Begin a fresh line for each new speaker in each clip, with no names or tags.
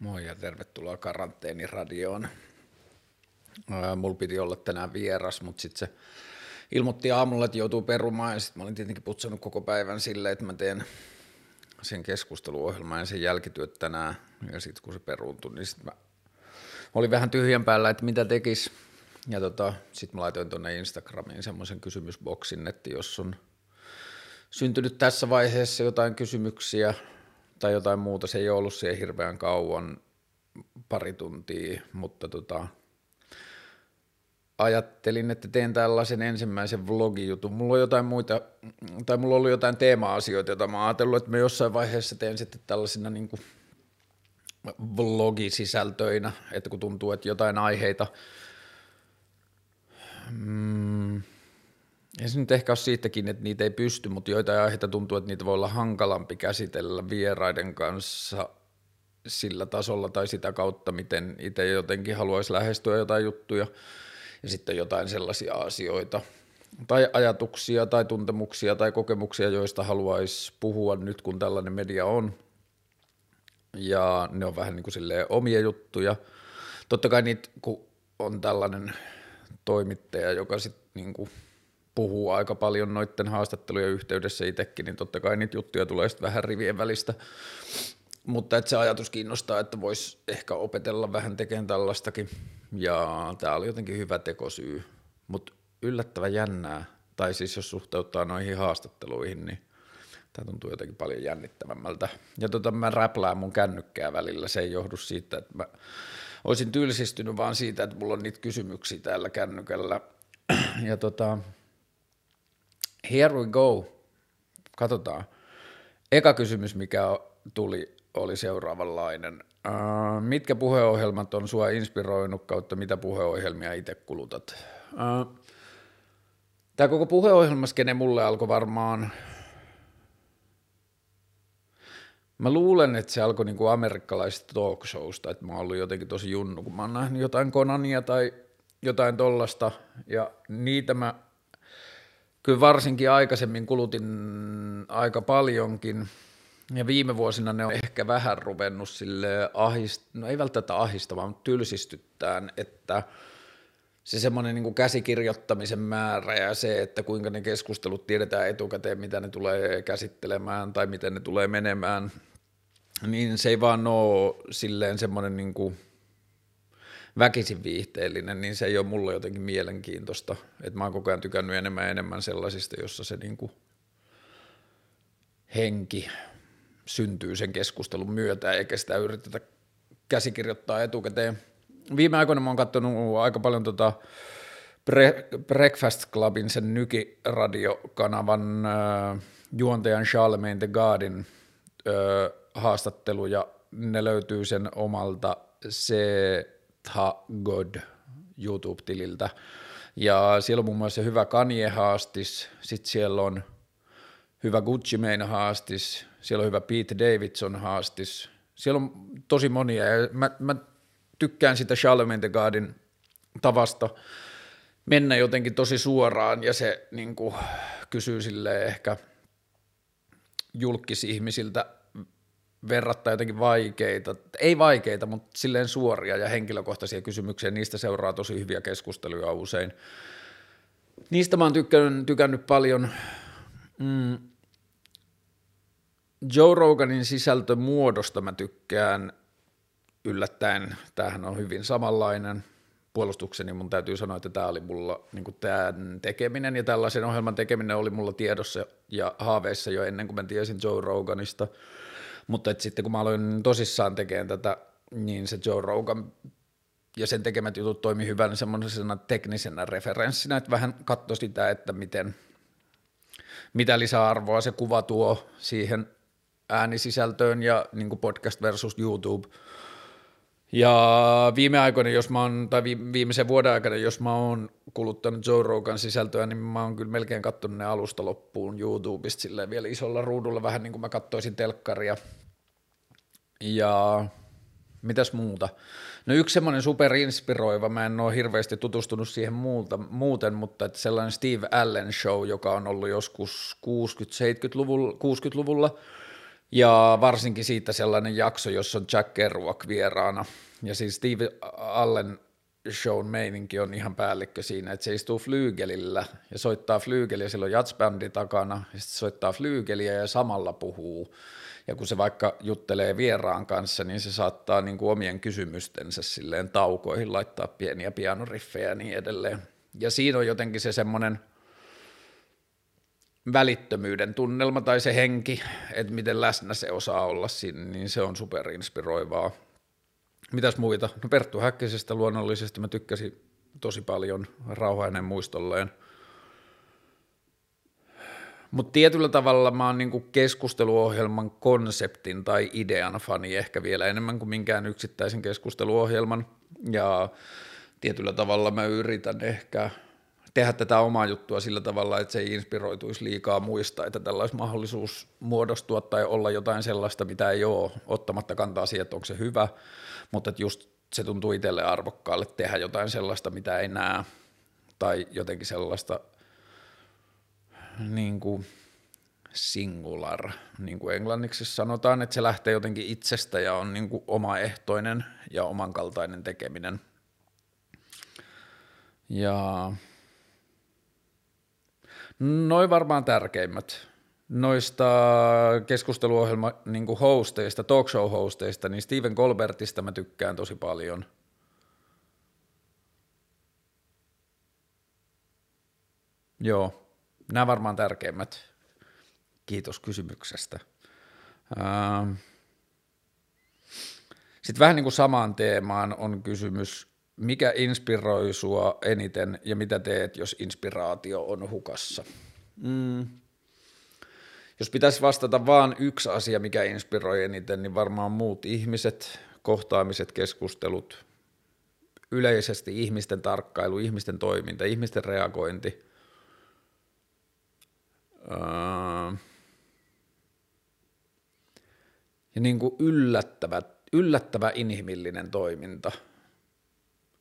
Moi ja tervetuloa karanteeniradioon. Mulla piti olla tänään vieras, mutta sitten se ilmoitti aamulla, että joutuu perumaan ja sitten mä olin tietenkin putsannut koko päivän silleen, että mä teen sen keskusteluohjelman ja sen jälkityöt tänään ja sitten kun se peruuntui, niin sitten mä olin vähän tyhjän päällä, että mitä tekis. Ja tota, sitten mä laitoin tuonne Instagramiin semmoisen kysymysboksin, että jos on syntynyt tässä vaiheessa jotain kysymyksiä tai jotain muuta, se ei ollut siihen hirveän kauan, pari tuntia, mutta tota, ajattelin, että teen tällaisen ensimmäisen vlogijutun. Mulla on jotain muita, tai mulla ollut jotain teema-asioita, joita mä oon ajatellut, että mä jossain vaiheessa teen sitten tällaisina niin kuin vlogisisältöinä, että kun tuntuu, että jotain aiheita, mm, ei se nyt ehkä ole siitäkin, että niitä ei pysty, mutta joitain aiheita tuntuu, että niitä voi olla hankalampi käsitellä vieraiden kanssa sillä tasolla tai sitä kautta, miten itse jotenkin haluaisi lähestyä jotain juttuja ja sitten jotain sellaisia asioita tai ajatuksia tai tuntemuksia tai kokemuksia, joista haluaisi puhua nyt, kun tällainen media on. Ja ne on vähän niin kuin omia juttuja. Totta kai niitä, kun on tällainen toimittaja, joka sitten niin kuin puhuu aika paljon noiden haastattelujen yhteydessä itsekin, niin totta kai niitä juttuja tulee sitten vähän rivien välistä. Mutta että se ajatus kiinnostaa, että voisi ehkä opetella vähän tekemään tällaistakin. Ja tämä oli jotenkin hyvä tekosyy, mutta yllättävän jännää. Tai siis jos suhteuttaa noihin haastatteluihin, niin tämä tuntuu jotenkin paljon jännittävämmältä. Ja tota, mä räplään mun kännykkää välillä, se ei johdu siitä, että mä olisin tylsistynyt, vaan siitä, että mulla on niitä kysymyksiä täällä kännykällä. Ja tota, here we go. Katsotaan. Eka kysymys, mikä tuli, oli seuraavanlainen. Uh, mitkä puheohjelmat on sua inspiroinut kautta mitä puheohjelmia itse kulutat? Uh, Tämä koko puheohjelmaskene mulle alkoi varmaan, mä luulen, että se alkoi niinku amerikkalaisesta talk showsta, että mä oon ollut jotenkin tosi junnu, kun mä oon nähnyt jotain Konania tai jotain tollasta, ja niitä mä kyllä varsinkin aikaisemmin kulutin aika paljonkin, ja viime vuosina ne on ehkä vähän ruvennut sille ahist, no ei välttämättä ahistamaan, mutta tylsistyttään, että se semmoinen niin käsikirjoittamisen määrä ja se, että kuinka ne keskustelut tiedetään etukäteen, mitä ne tulee käsittelemään tai miten ne tulee menemään, niin se ei vaan ole silleen semmoinen niin kuin väkisin viihteellinen, niin se ei ole mulle jotenkin mielenkiintoista. Että mä oon koko ajan tykännyt enemmän ja enemmän sellaisista, jossa se niin kuin henki syntyy sen keskustelun myötä, eikä sitä yritetä käsikirjoittaa etukäteen. Viime aikoina mä oon katsonut aika paljon tota Breakfast Clubin, sen nykiradiokanavan äh, juontajan Charlemagne the Godin äh, haastatteluja. Ne löytyy sen omalta Setha God YouTube-tililtä. Ja siellä on muun muassa hyvä Kanye-haastis, sitten siellä on hyvä Gucci Mane haastis, siellä on hyvä Pete Davidson haastis, siellä on tosi monia, ja mä, mä tykkään sitä Charlemagne Godin tavasta mennä jotenkin tosi suoraan, ja se niin kuin, kysyy sille ehkä julkisihmisiltä verrattain jotenkin vaikeita, ei vaikeita, mutta silleen suoria ja henkilökohtaisia kysymyksiä, niistä seuraa tosi hyviä keskusteluja usein. Niistä mä oon tykännyt, tykännyt paljon. Mm, Joe Roganin sisältömuodosta mä tykkään yllättäen. Tämähän on hyvin samanlainen puolustukseni. Mun täytyy sanoa, että tämä oli mulla, niin tämän tekeminen ja tällaisen ohjelman tekeminen oli mulla tiedossa ja haaveissa jo ennen kuin mä tiesin Joe Roganista. Mutta et sitten kun mä aloin tosissaan tekemään tätä, niin se Joe Rogan ja sen tekemät jutut toimi hyvän semmoisena teknisenä referenssinä, että vähän katsoi sitä, että miten, mitä lisäarvoa se kuva tuo siihen äänisisältöön ja niin podcast versus YouTube. Ja viime aikoina, jos mä oon, tai viimeisen vuoden aikana, jos mä oon kuluttanut Joe Rogan sisältöä, niin mä oon kyllä melkein katsonut ne alusta loppuun YouTubesta silleen vielä isolla ruudulla, vähän niin kuin mä katsoisin telkkaria. Ja mitäs muuta? No yksi semmoinen superinspiroiva, mä en ole hirveästi tutustunut siihen muuta, muuten, mutta että sellainen Steve Allen show, joka on ollut joskus 60-70-luvulla, 60-luvulla, Ja varsinkin siitä sellainen jakso, jossa on Jack Kerouac vieraana. Ja siis Steve Allen shown meininki on ihan päällikkö siinä, että se istuu flyygelillä ja soittaa flyygeliä, sillä on jatsbändi takana, ja sitten soittaa flyygeliä ja samalla puhuu. Ja kun se vaikka juttelee vieraan kanssa, niin se saattaa niin kuin omien kysymystensä silleen taukoihin laittaa pieniä pianoriffejä ja niin edelleen. Ja siinä on jotenkin se semmoinen välittömyyden tunnelma tai se henki, että miten läsnä se osaa olla siinä, niin se on superinspiroivaa. Mitäs muita? No Perttu Häkkisestä luonnollisesti mä tykkäsin tosi paljon, rauhainen muistolleen. Mutta tietyllä tavalla mä oon niinku keskusteluohjelman konseptin tai idean fani ehkä vielä enemmän kuin minkään yksittäisen keskusteluohjelman. Ja tietyllä tavalla mä yritän ehkä tehdä tätä omaa juttua sillä tavalla, että se ei inspiroituisi liikaa muista, että tällä olisi mahdollisuus muodostua tai olla jotain sellaista, mitä ei ole, ottamatta kantaa siihen, että onko se hyvä, mutta että just se tuntuu itselle arvokkaalle tehdä jotain sellaista, mitä ei näe, tai jotenkin sellaista niin kuin singular, niin kuin englanniksi sanotaan, että se lähtee jotenkin itsestä ja on niin kuin omaehtoinen ja omankaltainen tekeminen. Ja noin varmaan tärkeimmät. Noista keskusteluohjelma niin hosteista, talk show hosteista, niin Steven Colbertista mä tykkään tosi paljon. Joo, nämä varmaan tärkeimmät. Kiitos kysymyksestä. Ähm. Sitten vähän niin kuin samaan teemaan on kysymys, mikä inspiroi sua eniten ja mitä teet, jos inspiraatio on hukassa? Mm. Jos pitäisi vastata vaan yksi asia, mikä inspiroi eniten, niin varmaan muut ihmiset, kohtaamiset, keskustelut, yleisesti ihmisten tarkkailu, ihmisten toiminta, ihmisten reagointi. Ja niin kuin yllättävä, yllättävä inhimillinen toiminta.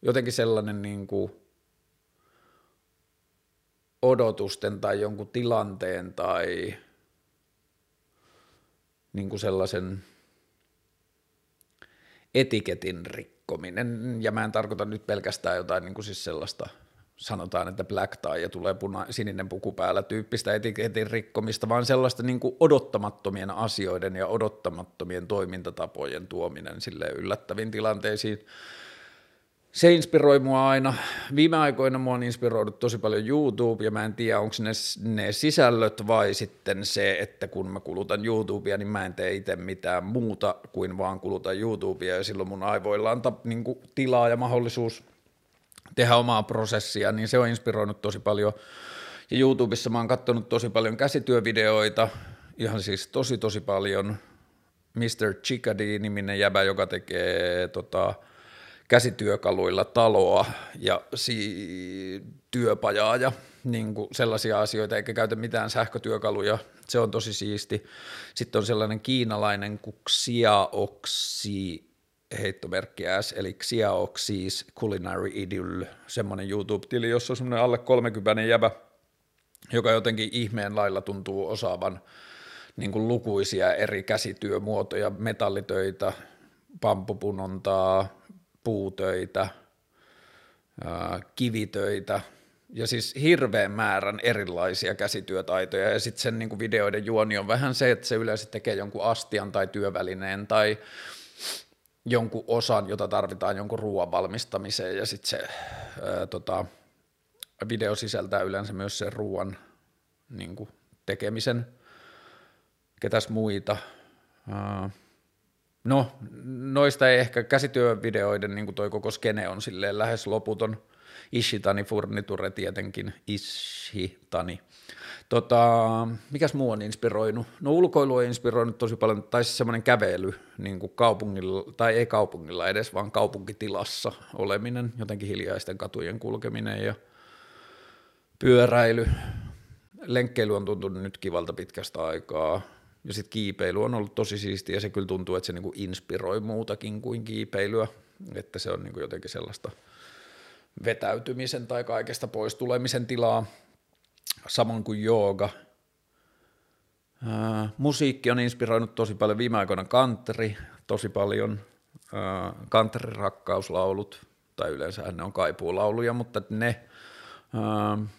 Jotenkin sellainen niin kuin odotusten tai jonkun tilanteen tai niin kuin sellaisen etiketin rikkominen, ja mä en tarkoita nyt pelkästään jotain niin kuin siis sellaista, sanotaan, että black tie ja tulee puna, sininen puku päällä tyyppistä etiketin rikkomista, vaan sellaista niin kuin odottamattomien asioiden ja odottamattomien toimintatapojen tuominen sille yllättäviin tilanteisiin, se inspiroi mua aina. Viime aikoina mua on inspiroinut tosi paljon YouTube, ja mä en tiedä, onko ne, ne sisällöt vai sitten se, että kun mä kulutan YouTubea, niin mä en tee itse mitään muuta kuin vaan kulutan YouTubea, ja silloin mun aivoilla on ta, niin tilaa ja mahdollisuus tehdä omaa prosessia, niin se on inspiroinut tosi paljon. Ja YouTubessa mä oon katsonut tosi paljon käsityövideoita, ihan siis tosi tosi paljon. Mr. Chickadee-niminen jäbä, joka tekee tota, käsityökaluilla taloa ja si- työpajaa ja niin kuin sellaisia asioita, eikä käytä mitään sähkötyökaluja. Se on tosi siisti. Sitten on sellainen kiinalainen kuin Xiaoxi, heittomerkki S, eli Xiaoxis Culinary Idyll, semmoinen YouTube-tili, jossa on semmoinen alle 30 jäbä, joka jotenkin ihmeen lailla tuntuu osaavan niin kuin lukuisia eri käsityömuotoja, metallitöitä, pampupunontaa, puutöitä, kivitöitä ja siis hirveän määrän erilaisia käsityötaitoja ja sitten sen niin kuin videoiden juoni on vähän se, että se yleensä tekee jonkun astian tai työvälineen tai jonkun osan, jota tarvitaan jonkun ruoan valmistamiseen ja sitten se ää, tota, video sisältää yleensä myös sen ruoan niin kuin tekemisen. Ketäs muita? Ää, No, noista ei ehkä käsityövideoiden niin kuin toi koko skene on silleen lähes loputon. Ishitani Furniture tietenkin, Ishitani. Tota, mikäs muu on inspiroinut? No ulkoilu on inspiroinut tosi paljon, tai siis semmoinen kävely niin kuin kaupungilla, tai ei kaupungilla edes, vaan kaupunkitilassa oleminen, jotenkin hiljaisten katujen kulkeminen ja pyöräily. Lenkkeily on tuntunut nyt kivalta pitkästä aikaa ja sitten kiipeily on ollut tosi siistiä. Ja se kyllä tuntuu, että se niinku inspiroi muutakin kuin kiipeilyä, että se on niinku jotenkin sellaista vetäytymisen tai kaikesta pois tulemisen tilaa, samoin kuin jooga. Äh, musiikki on inspiroinut tosi paljon. Viime aikoina country, tosi paljon. Äh, country-rakkauslaulut, tai yleensä ne on kaipuulauluja, mutta ne äh,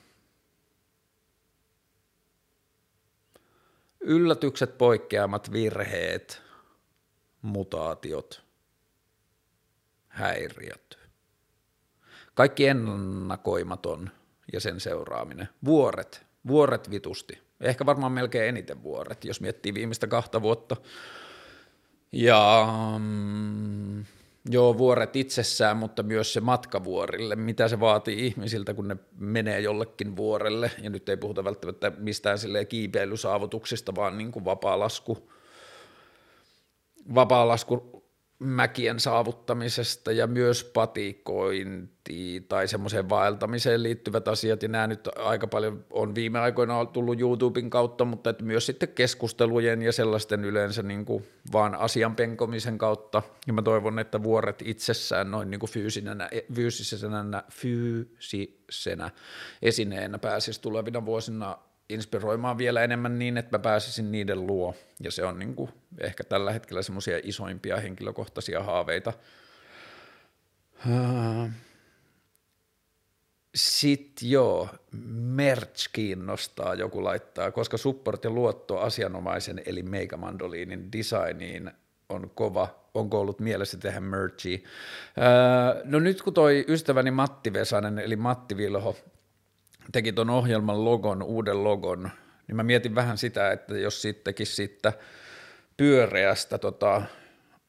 yllätykset, poikkeamat, virheet, mutaatiot, häiriöt. Kaikki ennakoimaton ja sen seuraaminen. Vuoret, vuoret vitusti. Ehkä varmaan melkein eniten vuoret, jos miettii viimeistä kahta vuotta. Ja mm, joo, vuoret itsessään, mutta myös se matka vuorille, mitä se vaatii ihmisiltä, kun ne menee jollekin vuorelle. Ja nyt ei puhuta välttämättä mistään kiipeilysaavutuksista, vaan niin kuin vapaa lasku, vapaa lasku mäkien saavuttamisesta ja myös patikointiin tai semmoiseen vaeltamiseen liittyvät asiat, ja nämä nyt aika paljon on viime aikoina tullut YouTuben kautta, mutta että myös sitten keskustelujen ja sellaisten yleensä niin kuin vaan asian penkomisen kautta, ja mä toivon, että vuoret itsessään noin niin kuin fyysisenä, fyysisenä, fyysisenä esineenä pääsisi tulevina vuosina inspiroimaan vielä enemmän niin, että mä pääsisin niiden luo. Ja se on niin kuin ehkä tällä hetkellä semmoisia isoimpia henkilökohtaisia haaveita. Sitten joo, merch kiinnostaa, joku laittaa, koska support ja luotto asianomaisen eli Mandoliinin designiin on kova. Onko ollut mielessä tehdä merchia? no nyt kun toi ystäväni Matti Vesanen eli Matti Vilho teki tuon ohjelman logon, uuden logon, niin mä mietin vähän sitä, että jos sitten tekisi siitä pyöreästä tota,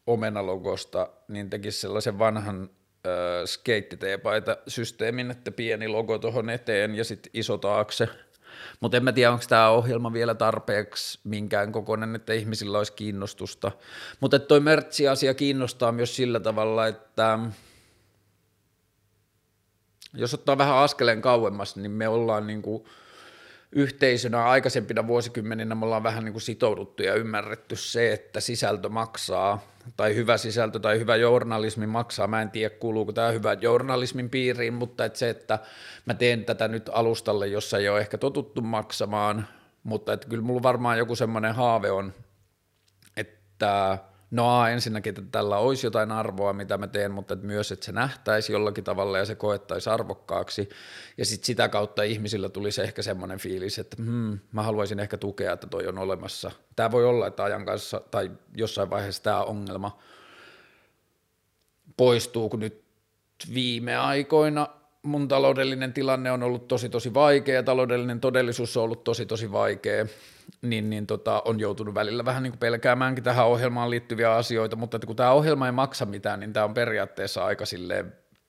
omenalogosta, niin tekisi sellaisen vanhan äh, skeittiteepaita systeemin, että pieni logo tuohon eteen ja sitten iso taakse. Mutta en mä tiedä, onko tämä ohjelma vielä tarpeeksi minkään kokoinen, että ihmisillä olisi kiinnostusta. Mutta toi mertsi-asia kiinnostaa myös sillä tavalla, että jos ottaa vähän askeleen kauemmas, niin me ollaan niin kuin yhteisönä aikaisempina vuosikymmeninä me ollaan vähän niin kuin sitouduttu ja ymmärretty se, että sisältö maksaa, tai hyvä sisältö tai hyvä journalismi maksaa. Mä en tiedä, kuuluuko tämä hyvä journalismin piiriin, mutta että se, että mä teen tätä nyt alustalle, jossa ei ole ehkä totuttu maksamaan, mutta että kyllä mulla varmaan joku semmoinen haave on, että no ensinnäkin, että tällä olisi jotain arvoa, mitä mä teen, mutta että myös, että se nähtäisi jollakin tavalla ja se koettaisi arvokkaaksi. Ja sitten sitä kautta ihmisillä tulisi ehkä semmoinen fiilis, että hmm, mä haluaisin ehkä tukea, että toi on olemassa. Tämä voi olla, että ajan kanssa tai jossain vaiheessa tämä ongelma poistuu, kun nyt viime aikoina mun taloudellinen tilanne on ollut tosi tosi vaikea, taloudellinen todellisuus on ollut tosi tosi vaikea, niin, niin tota, on joutunut välillä vähän niin kuin pelkäämäänkin tähän ohjelmaan liittyviä asioita, mutta että kun tämä ohjelma ei maksa mitään, niin tämä on periaatteessa aika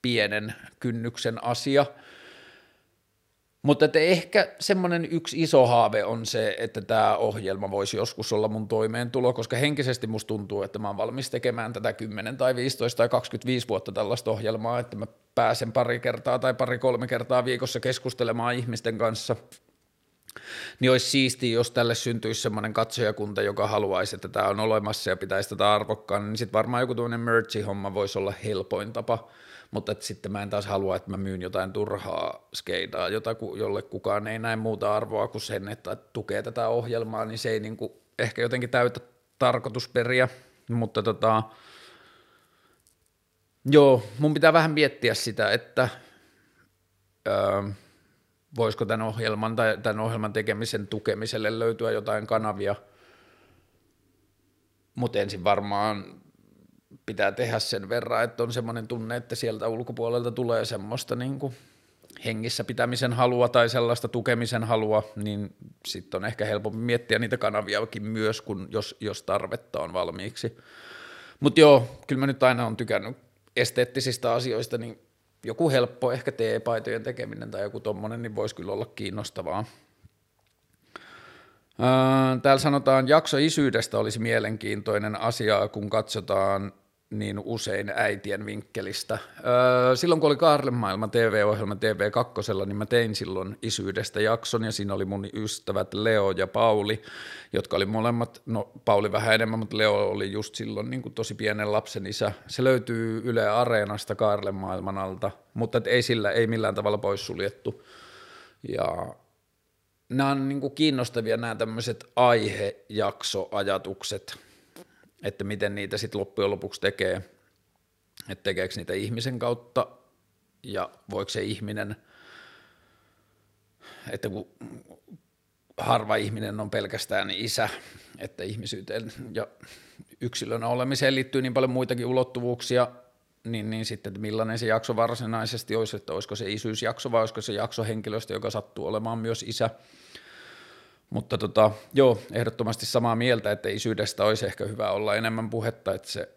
pienen kynnyksen asia – mutta että ehkä semmoinen yksi iso haave on se, että tämä ohjelma voisi joskus olla mun toimeentulo, koska henkisesti musta tuntuu, että mä oon valmis tekemään tätä 10 tai 15 tai 25 vuotta tällaista ohjelmaa, että mä pääsen pari kertaa tai pari-kolme kertaa viikossa keskustelemaan ihmisten kanssa. Niin olisi siistiä, jos tälle syntyisi semmoinen katsojakunta, joka haluaisi, että tämä on olemassa ja pitäisi tätä arvokkaan, niin sitten varmaan joku tuollainen merchi-homma voisi olla helpoin tapa – mutta että sitten mä en taas halua, että mä myyn jotain turhaa skeidaa, jota jolle kukaan ei näe muuta arvoa kuin sen, että tukee tätä ohjelmaa, niin se ei niin kuin ehkä jotenkin täytä tarkoitusperiä, mutta tota, joo, mun pitää vähän miettiä sitä, että öö, voisiko tämän ohjelman tai tämän ohjelman tekemisen tukemiselle löytyä jotain kanavia, mutta ensin varmaan pitää tehdä sen verran, että on semmoinen tunne, että sieltä ulkopuolelta tulee semmoista niin kuin hengissä pitämisen halua tai sellaista tukemisen halua, niin sitten on ehkä helpompi miettiä niitä kanaviakin myös, kun jos, jos tarvetta on valmiiksi. Mutta joo, kyllä mä nyt aina on tykännyt esteettisistä asioista, niin joku helppo ehkä teepaitojen tekeminen tai joku tommonen, niin voisi kyllä olla kiinnostavaa. Täällä sanotaan, jakso isyydestä olisi mielenkiintoinen asia, kun katsotaan niin usein äitien vinkkelistä. Öö, silloin kun oli Kaarlen maailma TV-ohjelma TV2, niin mä tein silloin isyydestä jakson ja siinä oli mun ystävät Leo ja Pauli, jotka oli molemmat, no Pauli vähän enemmän, mutta Leo oli just silloin niin kuin tosi pienen lapsen isä. Se löytyy Yle Areenasta Kaarlen maailman alta, mutta ei sillä, ei millään tavalla poissuljettu. Ja nämä on niin kuin kiinnostavia nämä tämmöiset aihejaksoajatukset, että miten niitä sitten loppujen lopuksi tekee, että tekeekö niitä ihmisen kautta ja voiko se ihminen, että kun harva ihminen on pelkästään isä, että ihmisyyteen ja yksilönä olemiseen liittyy niin paljon muitakin ulottuvuuksia, niin, niin sitten, että millainen se jakso varsinaisesti olisi, että olisiko se isyysjakso vai olisiko se jakso henkilöstä, joka sattuu olemaan myös isä. Mutta tota, joo, ehdottomasti samaa mieltä, että isyydestä olisi ehkä hyvä olla enemmän puhetta, että se,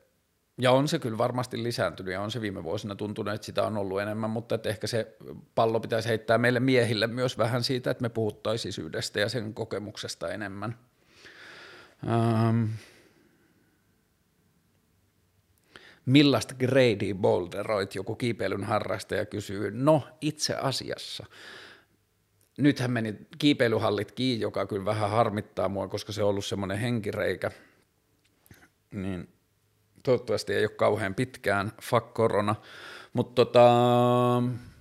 ja on se kyllä varmasti lisääntynyt ja on se viime vuosina tuntunut, että sitä on ollut enemmän, mutta että ehkä se pallo pitäisi heittää meille miehille myös vähän siitä, että me puhuttaisiin isyydestä ja sen kokemuksesta enemmän. Ähm, millaista gradia boulderoit, joku kiipeilyn harrastaja kysyy, no itse asiassa. Nythän meni kiipeilyhallit kiinni, joka kyllä vähän harmittaa mua, koska se on ollut semmoinen henkireikä, niin toivottavasti ei ole kauhean pitkään, fuck korona, mutta tota,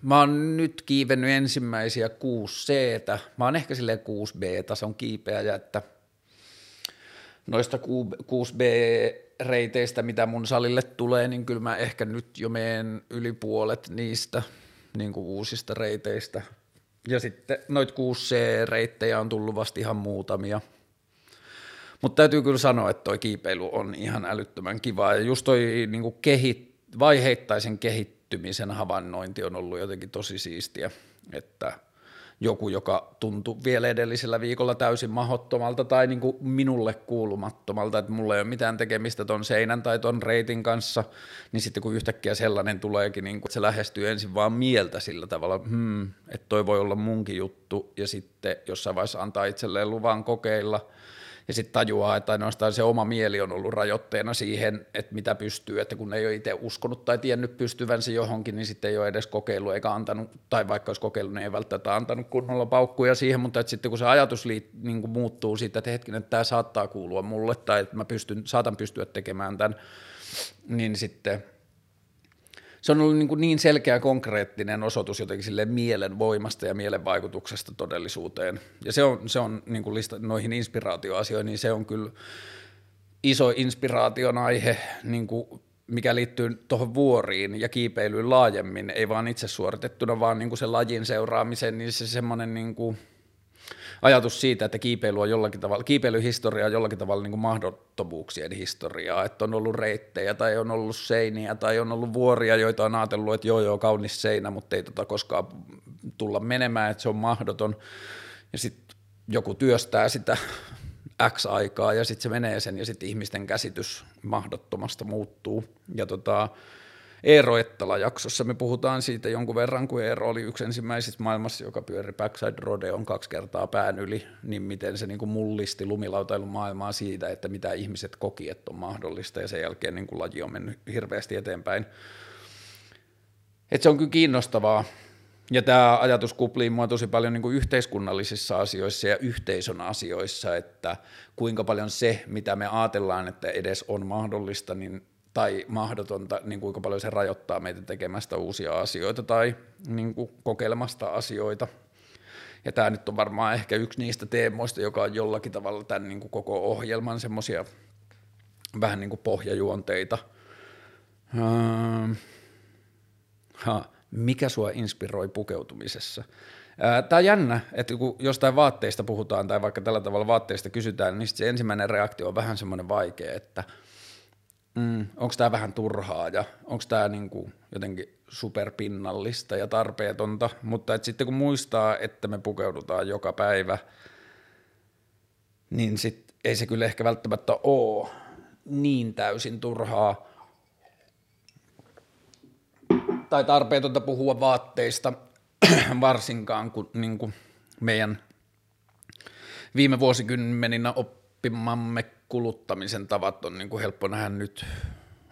mä oon nyt kiivennyt ensimmäisiä 6 c mä oon ehkä silleen 6 b tason kiipeäjä, että noista 6 b reiteistä, mitä mun salille tulee, niin kyllä mä ehkä nyt jo meen yli puolet niistä niin kuin uusista reiteistä. Ja sitten noit 6C-reittejä on tullut vasta ihan muutamia. Mutta täytyy kyllä sanoa, että toi kiipeily on ihan älyttömän kivaa. Ja just toi niin kuin kehit, vaiheittaisen kehittymisen havainnointi on ollut jotenkin tosi siistiä, että – joku, joka tuntui vielä edellisellä viikolla täysin mahottomalta tai niin kuin minulle kuulumattomalta, että mulla ei ole mitään tekemistä ton seinän tai ton reitin kanssa, niin sitten kun yhtäkkiä sellainen tuleekin, niin kuin, että se lähestyy ensin vaan mieltä sillä tavalla, hmm, että toi voi olla munkin juttu, ja sitten jossain vaiheessa antaa itselleen luvan kokeilla – ja sitten tajuaa, että ainoastaan se oma mieli on ollut rajoitteena siihen, että mitä pystyy, että kun ei ole itse uskonut tai tiennyt pystyvänsä johonkin, niin sitten ei ole edes kokeillut eikä antanut, tai vaikka olisi kokeillut, niin ei välttämättä antanut kunnolla paukkuja siihen, mutta että sitten kun se ajatus liit, niin kuin muuttuu siitä, että hetkinen, että tämä saattaa kuulua mulle tai että mä pystyn, saatan pystyä tekemään tämän, niin sitten – se on ollut niin, kuin niin selkeä konkreettinen osoitus jotenkin sille mielen voimasta ja mielen vaikutuksesta todellisuuteen. Ja se on, se on niin kuin lista, noihin inspiraatioasioihin, niin se on kyllä iso inspiraation aihe, niin kuin mikä liittyy tuohon vuoriin ja kiipeilyyn laajemmin, ei vaan itse suoritettuna, vaan niin kuin se lajin seuraamisen, niin se semmoinen niin kuin – ajatus siitä, että kiipeily on jollakin tavalla, kiipeilyhistoria on jollakin tavalla niin kuin mahdottomuuksien historiaa, että on ollut reittejä tai on ollut seiniä tai on ollut vuoria, joita on ajatellut, että joo joo kaunis seinä, mutta ei tota koskaan tulla menemään, että se on mahdoton. Ja sitten joku työstää sitä X aikaa ja sitten se menee sen ja sitten ihmisten käsitys mahdottomasta muuttuu. Ja tota, Eero Ettala-jaksossa. Me puhutaan siitä jonkun verran, kun Eero oli yksi ensimmäisistä maailmassa, joka pyöri Backside Rodeon kaksi kertaa pään yli, niin miten se niin kuin mullisti lumilautailun maailmaa siitä, että mitä ihmiset koki, että on mahdollista, ja sen jälkeen niin kuin laji on mennyt hirveästi eteenpäin. Et se on kyllä kiinnostavaa, ja tämä ajatus kuplii mua tosi paljon niin kuin yhteiskunnallisissa asioissa ja yhteisön asioissa, että kuinka paljon se, mitä me ajatellaan, että edes on mahdollista, niin tai mahdotonta, niin kuinka paljon se rajoittaa meitä tekemästä uusia asioita tai niin kuin kokeilemasta asioita. Ja tämä nyt on varmaan ehkä yksi niistä teemoista, joka on jollakin tavalla tämän niin kuin koko ohjelman semmoisia vähän niin kuin pohjajuonteita. ha, mikä sua inspiroi pukeutumisessa? Tämä on jännä, että kun jostain vaatteista puhutaan tai vaikka tällä tavalla vaatteista kysytään, niin se ensimmäinen reaktio on vähän semmoinen vaikea, että – mm, onko tämä vähän turhaa ja onko tämä niinku jotenkin superpinnallista ja tarpeetonta, mutta et sitten kun muistaa, että me pukeudutaan joka päivä, niin sit ei se kyllä ehkä välttämättä ole niin täysin turhaa. Tai tarpeetonta puhua vaatteista, varsinkaan kun niin kuin meidän viime vuosikymmeninä oppimamme kuluttamisen tavat on niin kuin helppo nähdä nyt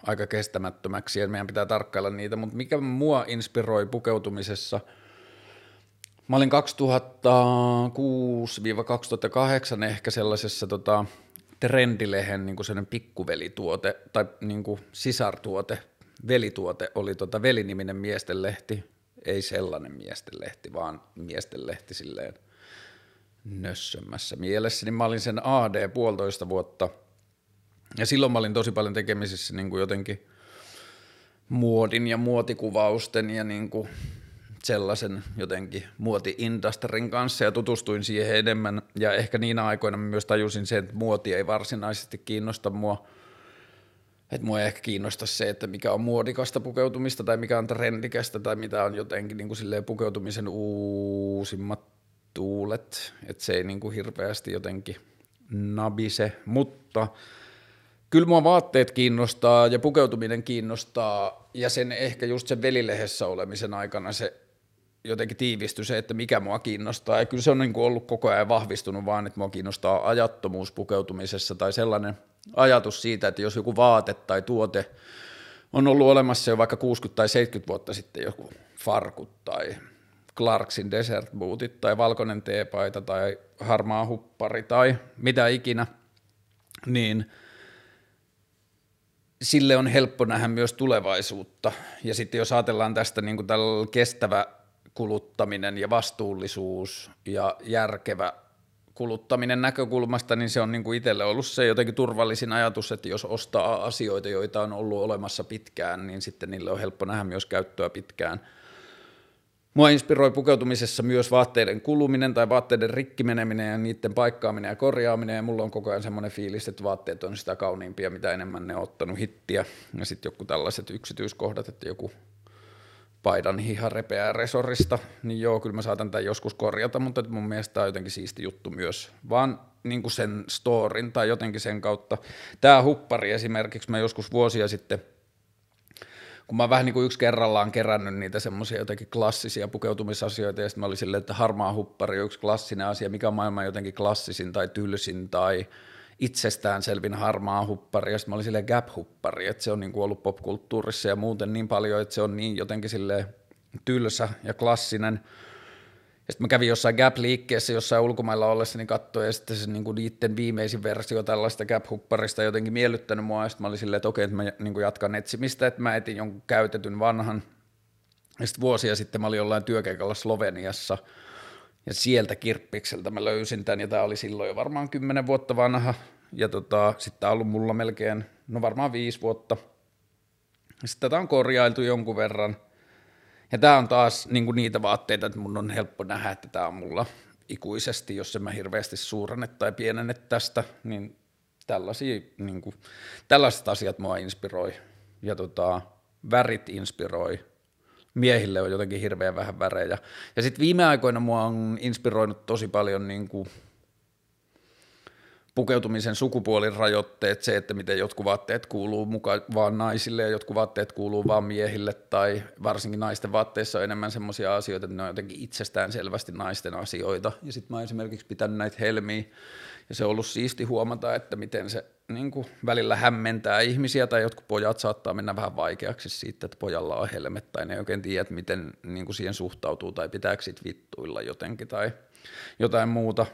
aika kestämättömäksi ja meidän pitää tarkkailla niitä, mutta mikä mua inspiroi pukeutumisessa, mä olin 2006-2008 ehkä sellaisessa tota, trendilehen niin sellainen pikkuvelituote tai niin kuin sisartuote, velituote oli tota veliniminen miestenlehti, ei sellainen miestenlehti, vaan miestenlehti silleen nössömmässä mielessä, niin mä olin sen AD puolitoista vuotta, ja silloin mä olin tosi paljon tekemisissä niin kuin jotenkin muodin ja muotikuvausten ja niin kuin sellaisen jotenkin muoti-industrin kanssa ja tutustuin siihen enemmän. Ja ehkä niinä aikoina myös tajusin sen, että muoti ei varsinaisesti kiinnosta mua. Että mua ei ehkä kiinnosta se, että mikä on muodikasta pukeutumista tai mikä on trendikästä tai mitä on jotenkin niin kuin pukeutumisen uusimmat tuulet. Että se ei niin kuin hirveästi jotenkin nabise, mutta kyllä mua vaatteet kiinnostaa ja pukeutuminen kiinnostaa ja sen ehkä just sen velilehessä olemisen aikana se jotenkin tiivistyi se, että mikä mua kiinnostaa. Ja kyllä se on niin kuin ollut koko ajan vahvistunut vaan, että mua kiinnostaa ajattomuus pukeutumisessa tai sellainen ajatus siitä, että jos joku vaate tai tuote on ollut olemassa jo vaikka 60 tai 70 vuotta sitten joku farkut tai Clarksin desert bootit tai valkoinen teepaita tai harmaa huppari tai mitä ikinä, niin sille on helppo nähdä myös tulevaisuutta. Ja sitten jos ajatellaan tästä niin kuin kestävä kuluttaminen ja vastuullisuus ja järkevä kuluttaminen näkökulmasta, niin se on niin kuin itselle ollut se jotenkin turvallisin ajatus, että jos ostaa asioita, joita on ollut olemassa pitkään, niin sitten niille on helppo nähdä myös käyttöä pitkään. Mua inspiroi pukeutumisessa myös vaatteiden kuluminen tai vaatteiden rikkimeneminen ja niiden paikkaaminen ja korjaaminen, ja mulla on koko ajan semmoinen fiilis, että vaatteet on sitä kauniimpia, mitä enemmän ne on ottanut hittiä, ja sitten joku tällaiset yksityiskohdat, että joku paidan hiha repeää resorista, niin joo, kyllä mä saatan tämän joskus korjata, mutta mun mielestä tämä on jotenkin siisti juttu myös, vaan niin kuin sen storin tai jotenkin sen kautta. Tämä huppari esimerkiksi, mä joskus vuosia sitten, kun mä vähän niin kuin yksi kerrallaan kerännyt niitä semmoisia jotenkin klassisia pukeutumisasioita, ja sitten mä olin silleen, että harmaa huppari on yksi klassinen asia, mikä on maailman jotenkin klassisin tai tylsin tai itsestäänselvin harmaa huppari, ja sitten mä olin silleen gap-huppari, että se on niin kuin ollut popkulttuurissa ja muuten niin paljon, että se on niin jotenkin sille tylsä ja klassinen. Sitten mä kävin jossain Gap-liikkeessä jossain ulkomailla ollessa, niin katsoin, ja sitten se niin niiden viimeisin versio tällaista Gap-hupparista jotenkin miellyttänyt mua, ja sitten mä olin silleen, että okei, että mä niin jatkan etsimistä, että mä etin jonkun käytetyn vanhan. Ja sitten vuosia sitten mä olin jollain työkeikalla Sloveniassa, ja sieltä kirppikseltä mä löysin tämän, ja tämä oli silloin jo varmaan kymmenen vuotta vanha, ja tota, sitten tämä on ollut mulla melkein, no varmaan viisi vuotta. Sitten tätä on korjailtu jonkun verran, ja tämä on taas niin kuin niitä vaatteita, että mun on helppo nähdä, että tämä on mulla ikuisesti, jos en mä hirveästi suurenne tai pienenne tästä, niin tällaisia, niin kuin, tällaiset asiat mua inspiroi, ja tota, värit inspiroi, miehille on jotenkin hirveän vähän värejä. Ja sitten viime aikoina mua on inspiroinut tosi paljon niin kuin pukeutumisen sukupuolin rajoitteet, se, että miten jotkut vaatteet kuuluu mukaan vaan naisille ja jotkut vaatteet kuuluu vaan miehille tai varsinkin naisten vaatteissa on enemmän semmoisia asioita, että ne on jotenkin itsestään selvästi naisten asioita. Ja sitten mä esimerkiksi pitänyt näitä helmiä ja se on ollut siisti huomata, että miten se niin kuin välillä hämmentää ihmisiä tai jotkut pojat saattaa mennä vähän vaikeaksi siitä, että pojalla on helmet tai ne ei oikein tiedä, miten niin kuin siihen suhtautuu tai pitääkö siitä vittuilla jotenkin tai jotain muuta.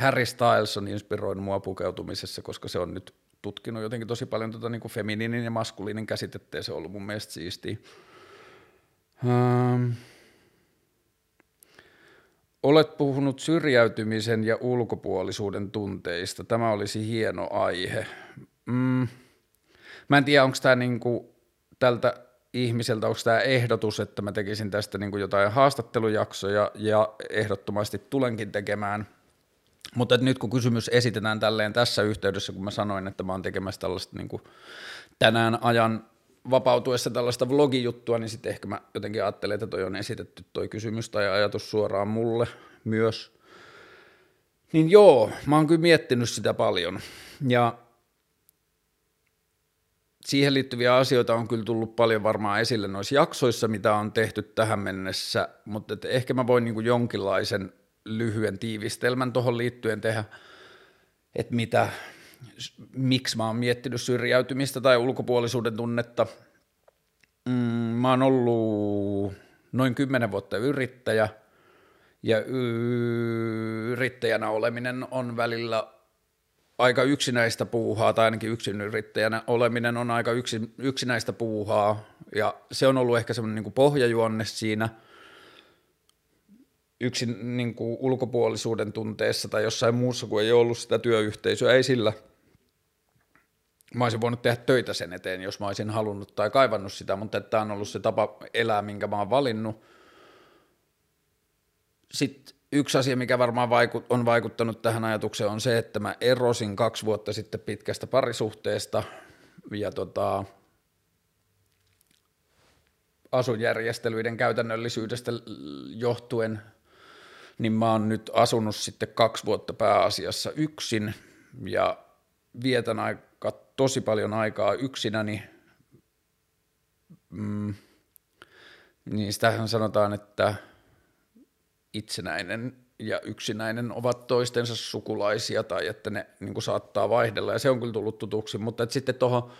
Harry Styles on inspiroinut mua pukeutumisessa, koska se on nyt tutkinut jotenkin tosi paljon tota niin kuin feminiinin ja maskuliinin käsitettä ja se on ollut mun mielestä siistiä. Um, Olet puhunut syrjäytymisen ja ulkopuolisuuden tunteista. Tämä olisi hieno aihe. Mm. Mä en tiedä, onko tämä niinku tältä ihmiseltä, onko tämä ehdotus, että mä tekisin tästä niinku jotain haastattelujaksoja ja ehdottomasti tulenkin tekemään. Mutta nyt kun kysymys esitetään tälleen tässä yhteydessä, kun mä sanoin, että mä oon tekemässä tällaista niinku tänään ajan vapautuessa tällaista vlogijuttua, niin sitten ehkä mä jotenkin ajattelen, että toi on esitetty toi kysymys tai ajatus suoraan mulle myös. Niin joo, mä oon kyllä miettinyt sitä paljon. Ja siihen liittyviä asioita on kyllä tullut paljon varmaan esille noissa jaksoissa, mitä on tehty tähän mennessä, mutta ehkä mä voin niin kuin jonkinlaisen lyhyen tiivistelmän tuohon liittyen tehdä, että mitä, miksi mä oon miettinyt syrjäytymistä tai ulkopuolisuuden tunnetta. Mm, mä oon ollut noin kymmenen vuotta yrittäjä, ja yrittäjänä oleminen on välillä aika yksinäistä puuhaa, tai ainakin yksin yrittäjänä oleminen on aika yksin, yksinäistä puuhaa, ja se on ollut ehkä semmoinen niin pohjajuonne siinä – yksin niin kuin ulkopuolisuuden tunteessa tai jossain muussa, kun ei ollut sitä työyhteisöä, ei sillä – mä olisin voinut tehdä töitä sen eteen, jos mä olisin halunnut tai kaivannut sitä, mutta tämä on ollut se tapa elää, minkä mä oon valinnut. Sitten yksi asia, mikä varmaan on vaikuttanut tähän ajatukseen, on se, että mä erosin kaksi vuotta sitten pitkästä parisuhteesta ja tota, asunjärjestelyiden käytännöllisyydestä johtuen, niin mä oon nyt asunut sitten kaksi vuotta pääasiassa yksin ja vietän aika tosi paljon aikaa yksinäni. Mm, niin sitähän sanotaan, että itsenäinen ja yksinäinen ovat toistensa sukulaisia tai että ne niin saattaa vaihdella ja se on kyllä tullut tutuksi, mutta sitten tuohon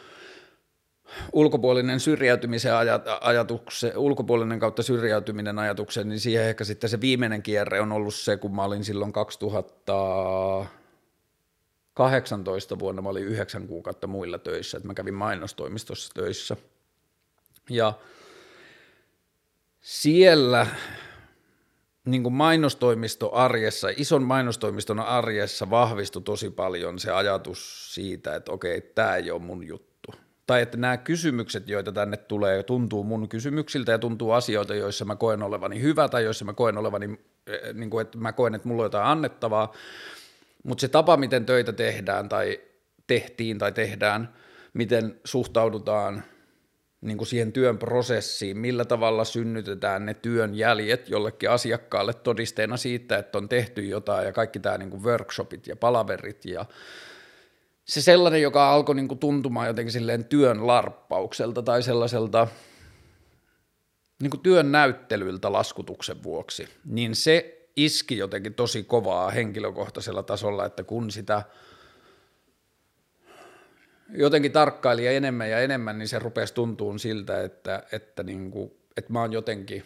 ulkopuolinen syrjäytymisen ajatuksen, ulkopuolinen kautta syrjäytyminen ajatuksen, niin siihen ehkä sitten se viimeinen kierre on ollut se, kun mä olin silloin 2018 vuonna, mä olin yhdeksän kuukautta muilla töissä, että mä kävin mainostoimistossa töissä. Ja siellä niin kuin mainostoimisto arjessa, ison mainostoimiston arjessa vahvistui tosi paljon se ajatus siitä, että okei, tämä ei ole mun juttu. Tai että nämä kysymykset, joita tänne tulee, tuntuu mun kysymyksiltä ja tuntuu asioita, joissa mä koen olevani hyvä tai joissa mä koen olevani, eh, niin kuin, että mä koen, että mulla on jotain annettavaa. Mutta se tapa, miten töitä tehdään tai tehtiin tai tehdään, miten suhtaudutaan – niin kuin siihen työn prosessiin, millä tavalla synnytetään ne työn jäljet jollekin asiakkaalle todisteena siitä, että on tehty jotain ja kaikki tämä niin kuin workshopit ja palaverit ja se sellainen, joka alkoi niin kuin tuntumaan jotenkin silleen työn larppaukselta tai sellaiselta niin kuin työn näyttelyltä laskutuksen vuoksi, niin se iski jotenkin tosi kovaa henkilökohtaisella tasolla, että kun sitä – jotenkin tarkkaili enemmän ja enemmän, niin se rupesi tuntuun siltä, että, että, niin kuin, että mä oon jotenkin,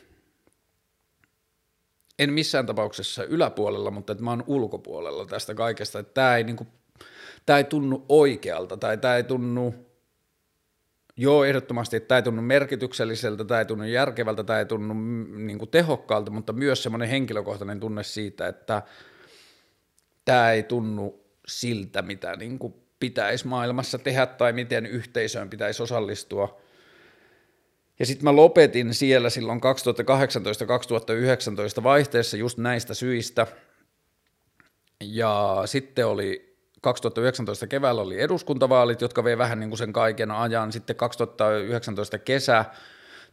en missään tapauksessa yläpuolella, mutta että mä oon ulkopuolella tästä kaikesta, että tämä ei, niin kuin, tämä ei tunnu oikealta tai tämä ei tunnu, joo ehdottomasti, että tämä ei tunnu merkitykselliseltä, tämä ei tunnu järkevältä, tämä ei tunnu mm, niin kuin tehokkaalta, mutta myös semmoinen henkilökohtainen tunne siitä, että tämä ei tunnu siltä, mitä niin kuin pitäisi maailmassa tehdä tai miten yhteisöön pitäisi osallistua. Ja sitten mä lopetin siellä silloin 2018-2019 vaihteessa just näistä syistä. Ja sitten oli 2019 keväällä oli eduskuntavaalit, jotka vei vähän niin kuin sen kaiken ajan. Sitten 2019 kesä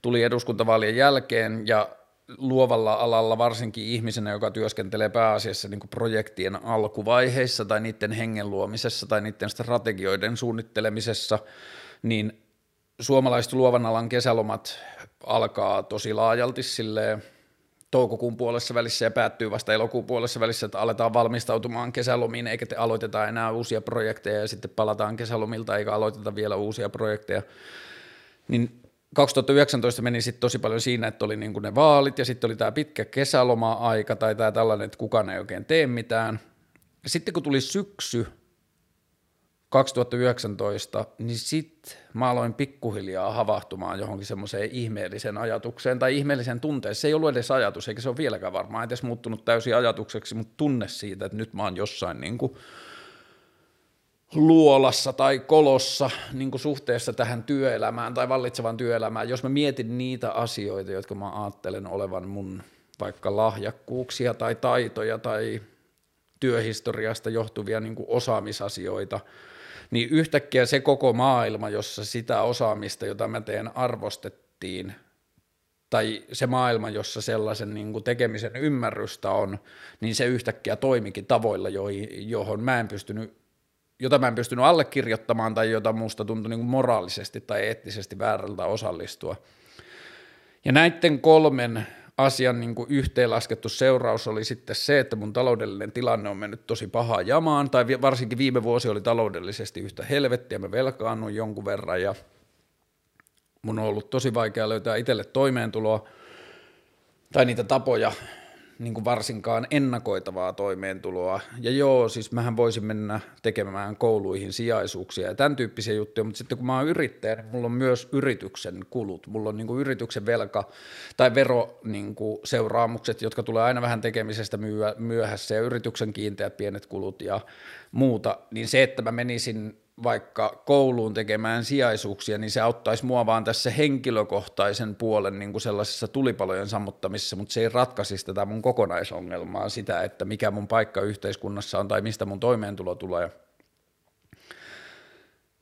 tuli eduskuntavaalien jälkeen ja luovalla alalla varsinkin ihmisenä, joka työskentelee pääasiassa niin kuin projektien alkuvaiheissa tai niiden hengen luomisessa tai niiden strategioiden suunnittelemisessa, niin suomalaiset luovan alan kesälomat alkaa tosi laajalti silleen toukokuun puolessa välissä ja päättyy vasta elokuun puolessa välissä, että aletaan valmistautumaan kesälomiin eikä te aloiteta enää uusia projekteja ja sitten palataan kesälomilta eikä aloiteta vielä uusia projekteja, niin 2019 meni sitten tosi paljon siinä, että oli niinku ne vaalit ja sitten oli tämä pitkä kesäloma-aika tai tämä tällainen, että kukaan ei oikein tee mitään. Sitten kun tuli syksy 2019, niin sitten mä aloin pikkuhiljaa havahtumaan johonkin semmoiseen ihmeelliseen ajatukseen tai ihmeelliseen tunteeseen. Se ei ollut edes ajatus, eikä se ole vieläkään varmaan edes muuttunut täysin ajatukseksi, mutta tunne siitä, että nyt mä oon jossain niin kuin – luolassa tai kolossa niin kuin suhteessa tähän työelämään tai vallitsevaan työelämään, jos mä mietin niitä asioita, jotka mä ajattelen olevan mun vaikka lahjakkuuksia tai taitoja tai työhistoriasta johtuvia niin kuin osaamisasioita, niin yhtäkkiä se koko maailma, jossa sitä osaamista, jota mä teen, arvostettiin, tai se maailma, jossa sellaisen niin kuin tekemisen ymmärrystä on, niin se yhtäkkiä toimikin tavoilla, johon mä en pystynyt jota mä en pystynyt allekirjoittamaan tai jota musta tuntui niin kuin moraalisesti tai eettisesti väärältä osallistua. Ja näiden kolmen asian niin kuin yhteenlaskettu seuraus oli sitten se, että mun taloudellinen tilanne on mennyt tosi pahaa jamaan, tai varsinkin viime vuosi oli taloudellisesti yhtä helvettiä, mä velkaannuin jonkun verran ja mun on ollut tosi vaikea löytää itselle toimeentuloa tai niitä tapoja niin kuin varsinkaan ennakoitavaa toimeentuloa. Ja joo, siis mähän voisin mennä tekemään kouluihin sijaisuuksia ja tämän tyyppisiä juttuja, mutta sitten kun mä oon yrittäjä, niin mulla on myös yrityksen kulut. Mulla on niin kuin yrityksen velka tai veroseuraamukset, niin jotka tulee aina vähän tekemisestä myöhässä ja yrityksen kiinteät pienet kulut ja muuta. Niin se, että mä menisin vaikka kouluun tekemään sijaisuuksia, niin se auttaisi mua vaan tässä henkilökohtaisen puolen niin kuin sellaisessa tulipalojen sammuttamisessa, mutta se ei ratkaisisi tätä mun kokonaisongelmaa, sitä, että mikä mun paikka yhteiskunnassa on tai mistä mun toimeentulo tulee.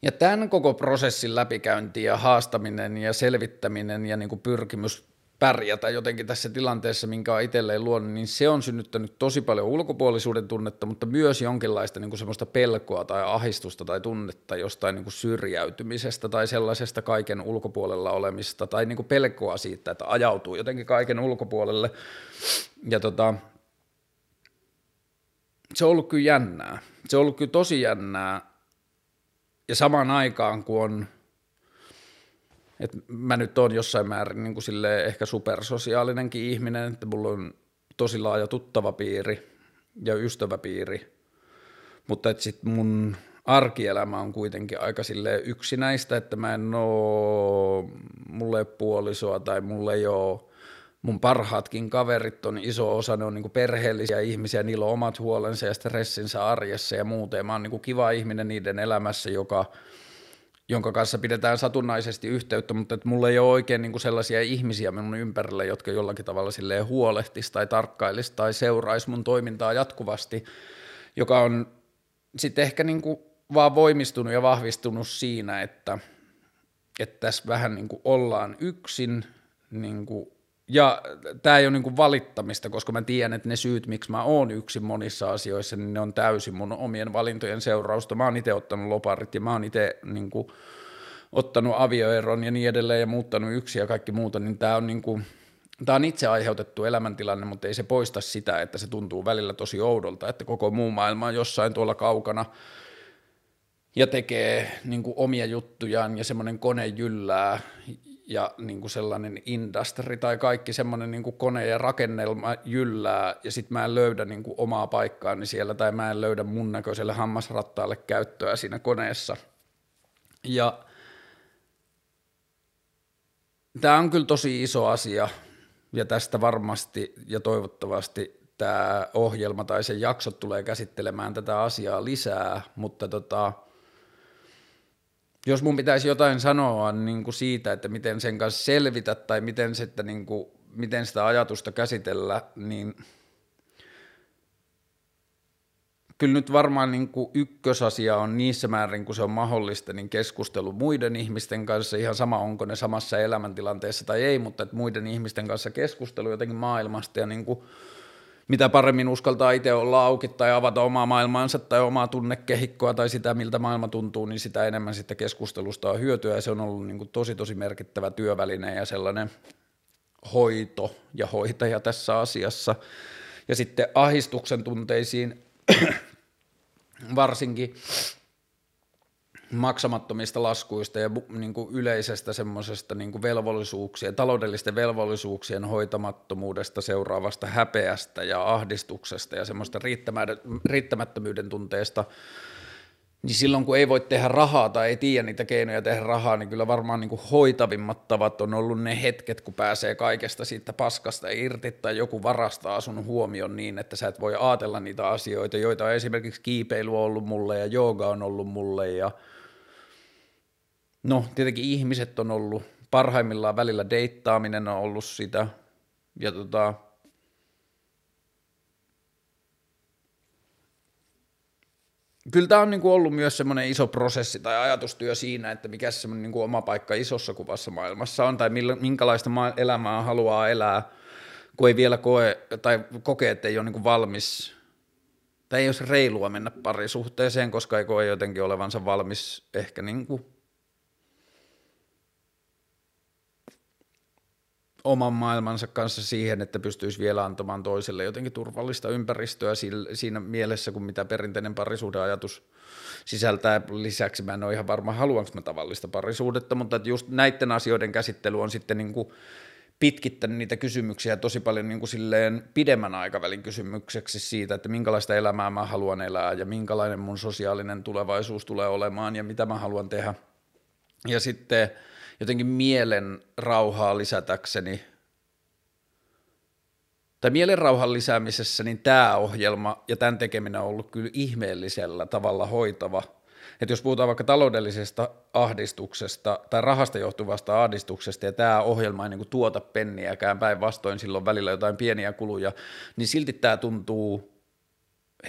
Ja tämän koko prosessin läpikäynti ja haastaminen ja selvittäminen ja niin kuin pyrkimys pärjätä jotenkin tässä tilanteessa, minkä on itselleen luonut, niin se on synnyttänyt tosi paljon ulkopuolisuuden tunnetta, mutta myös jonkinlaista niin kuin semmoista pelkoa tai ahistusta tai tunnetta jostain niin kuin syrjäytymisestä tai sellaisesta kaiken ulkopuolella olemista tai niin kuin pelkoa siitä, että ajautuu jotenkin kaiken ulkopuolelle. Ja tota, se on ollut kyllä jännää. Se on ollut kyllä tosi jännää. Ja samaan aikaan, kun on – et mä nyt oon jossain määrin niin kuin ehkä supersosiaalinenkin ihminen, että mulla on tosi laaja tuttava piiri ja ystäväpiiri, mutta että sit mun arkielämä on kuitenkin aika sille yksinäistä, että mä en oo, mulle ei ole puolisoa tai mulle ei ole mun parhaatkin kaverit on iso osa, ne on niin perheellisiä ihmisiä, niillä on omat huolensa ja stressinsä arjessa ja muuten. Mä oon niin kiva ihminen niiden elämässä, joka – jonka kanssa pidetään satunnaisesti yhteyttä, mutta että mulla ei ole oikein niin kuin sellaisia ihmisiä minun ympärillä, jotka jollakin tavalla silleen huolehtisi tai tarkkailisi tai seuraisi mun toimintaa jatkuvasti, joka on sitten ehkä niin kuin vaan voimistunut ja vahvistunut siinä, että, että tässä vähän niin kuin ollaan yksin niin kuin ja tämä ei ole niinku valittamista, koska mä tiedän, että ne syyt, miksi mä oon yksin monissa asioissa, niin ne on täysin mun omien valintojen seurausta. Mä oon itse ottanut loparit ja mä oon itse niinku ottanut avioeron ja niin edelleen ja muuttanut yksi ja kaikki muuta, niin tämä on niinku, Tämä on itse aiheutettu elämäntilanne, mutta ei se poista sitä, että se tuntuu välillä tosi oudolta, että koko muu maailma on jossain tuolla kaukana ja tekee niin kuin omia juttujaan ja semmoinen kone jyllää ja niin kuin sellainen industry tai kaikki semmoinen niin kone ja rakennelma jyllää ja sitten mä en löydä niin kuin omaa paikkaani siellä tai mä en löydä mun näköiselle hammasrattaalle käyttöä siinä koneessa. Ja tämä on kyllä tosi iso asia ja tästä varmasti ja toivottavasti tämä ohjelma tai sen jaksot tulee käsittelemään tätä asiaa lisää, mutta tota, jos mun pitäisi jotain sanoa niin kuin siitä, että miten sen kanssa selvitä tai miten, sitä, niin kuin, miten sitä ajatusta käsitellä, niin kyllä nyt varmaan niin kuin ykkösasia on niissä määrin, kun se on mahdollista, niin keskustelu muiden ihmisten kanssa, ihan sama onko ne samassa elämäntilanteessa tai ei, mutta että muiden ihmisten kanssa keskustelu jotenkin maailmasta ja niin kuin mitä paremmin uskaltaa itse olla auki tai avata omaa maailmaansa tai omaa tunnekehikkoa tai sitä, miltä maailma tuntuu, niin sitä enemmän sitten keskustelusta on hyötyä ja se on ollut niin kuin tosi tosi merkittävä työväline ja sellainen hoito ja hoitaja tässä asiassa. Ja sitten ahistuksen tunteisiin varsinkin maksamattomista laskuista ja niin kuin yleisestä semmoisesta niin velvollisuuksien, taloudellisten velvollisuuksien hoitamattomuudesta seuraavasta häpeästä ja ahdistuksesta ja semmoista riittämättömyyden tunteesta, niin silloin kun ei voi tehdä rahaa tai ei tiedä niitä keinoja tehdä rahaa, niin kyllä varmaan niin kuin hoitavimmat tavat on ollut ne hetket, kun pääsee kaikesta siitä paskasta irti tai joku varastaa sun huomion niin, että sä et voi ajatella niitä asioita, joita on esimerkiksi kiipeily on ollut mulle ja jooga on ollut mulle ja – No, tietenkin ihmiset on ollut parhaimmillaan välillä deittaaminen on ollut sitä, ja tota, kyllä tämä on niinku ollut myös semmoinen iso prosessi tai ajatustyö siinä, että mikä se niinku oma paikka isossa kuvassa maailmassa on, tai minkälaista elämää haluaa elää, kun ei vielä koe, tai kokee, että ei ole niinku valmis, tai ei olisi reilua mennä parisuhteeseen, koska ei koe jotenkin olevansa valmis ehkä niinku oman maailmansa kanssa siihen, että pystyisi vielä antamaan toiselle jotenkin turvallista ympäristöä siinä mielessä, kuin mitä perinteinen parisuuden ajatus sisältää. Lisäksi mä en ole ihan varma, haluanko mä tavallista parisuudetta, mutta että just näiden asioiden käsittely on sitten niin kuin pitkittänyt niitä kysymyksiä tosi paljon niin kuin silleen pidemmän aikavälin kysymykseksi siitä, että minkälaista elämää mä haluan elää ja minkälainen mun sosiaalinen tulevaisuus tulee olemaan ja mitä mä haluan tehdä. Ja sitten jotenkin mielen rauhaa lisätäkseni, tai mielen rauhan lisäämisessä, niin tämä ohjelma ja tämän tekeminen on ollut kyllä ihmeellisellä tavalla hoitava – että jos puhutaan vaikka taloudellisesta ahdistuksesta tai rahasta johtuvasta ahdistuksesta ja tämä ohjelma ei niin kuin tuota penniäkään päinvastoin silloin välillä jotain pieniä kuluja, niin silti tämä tuntuu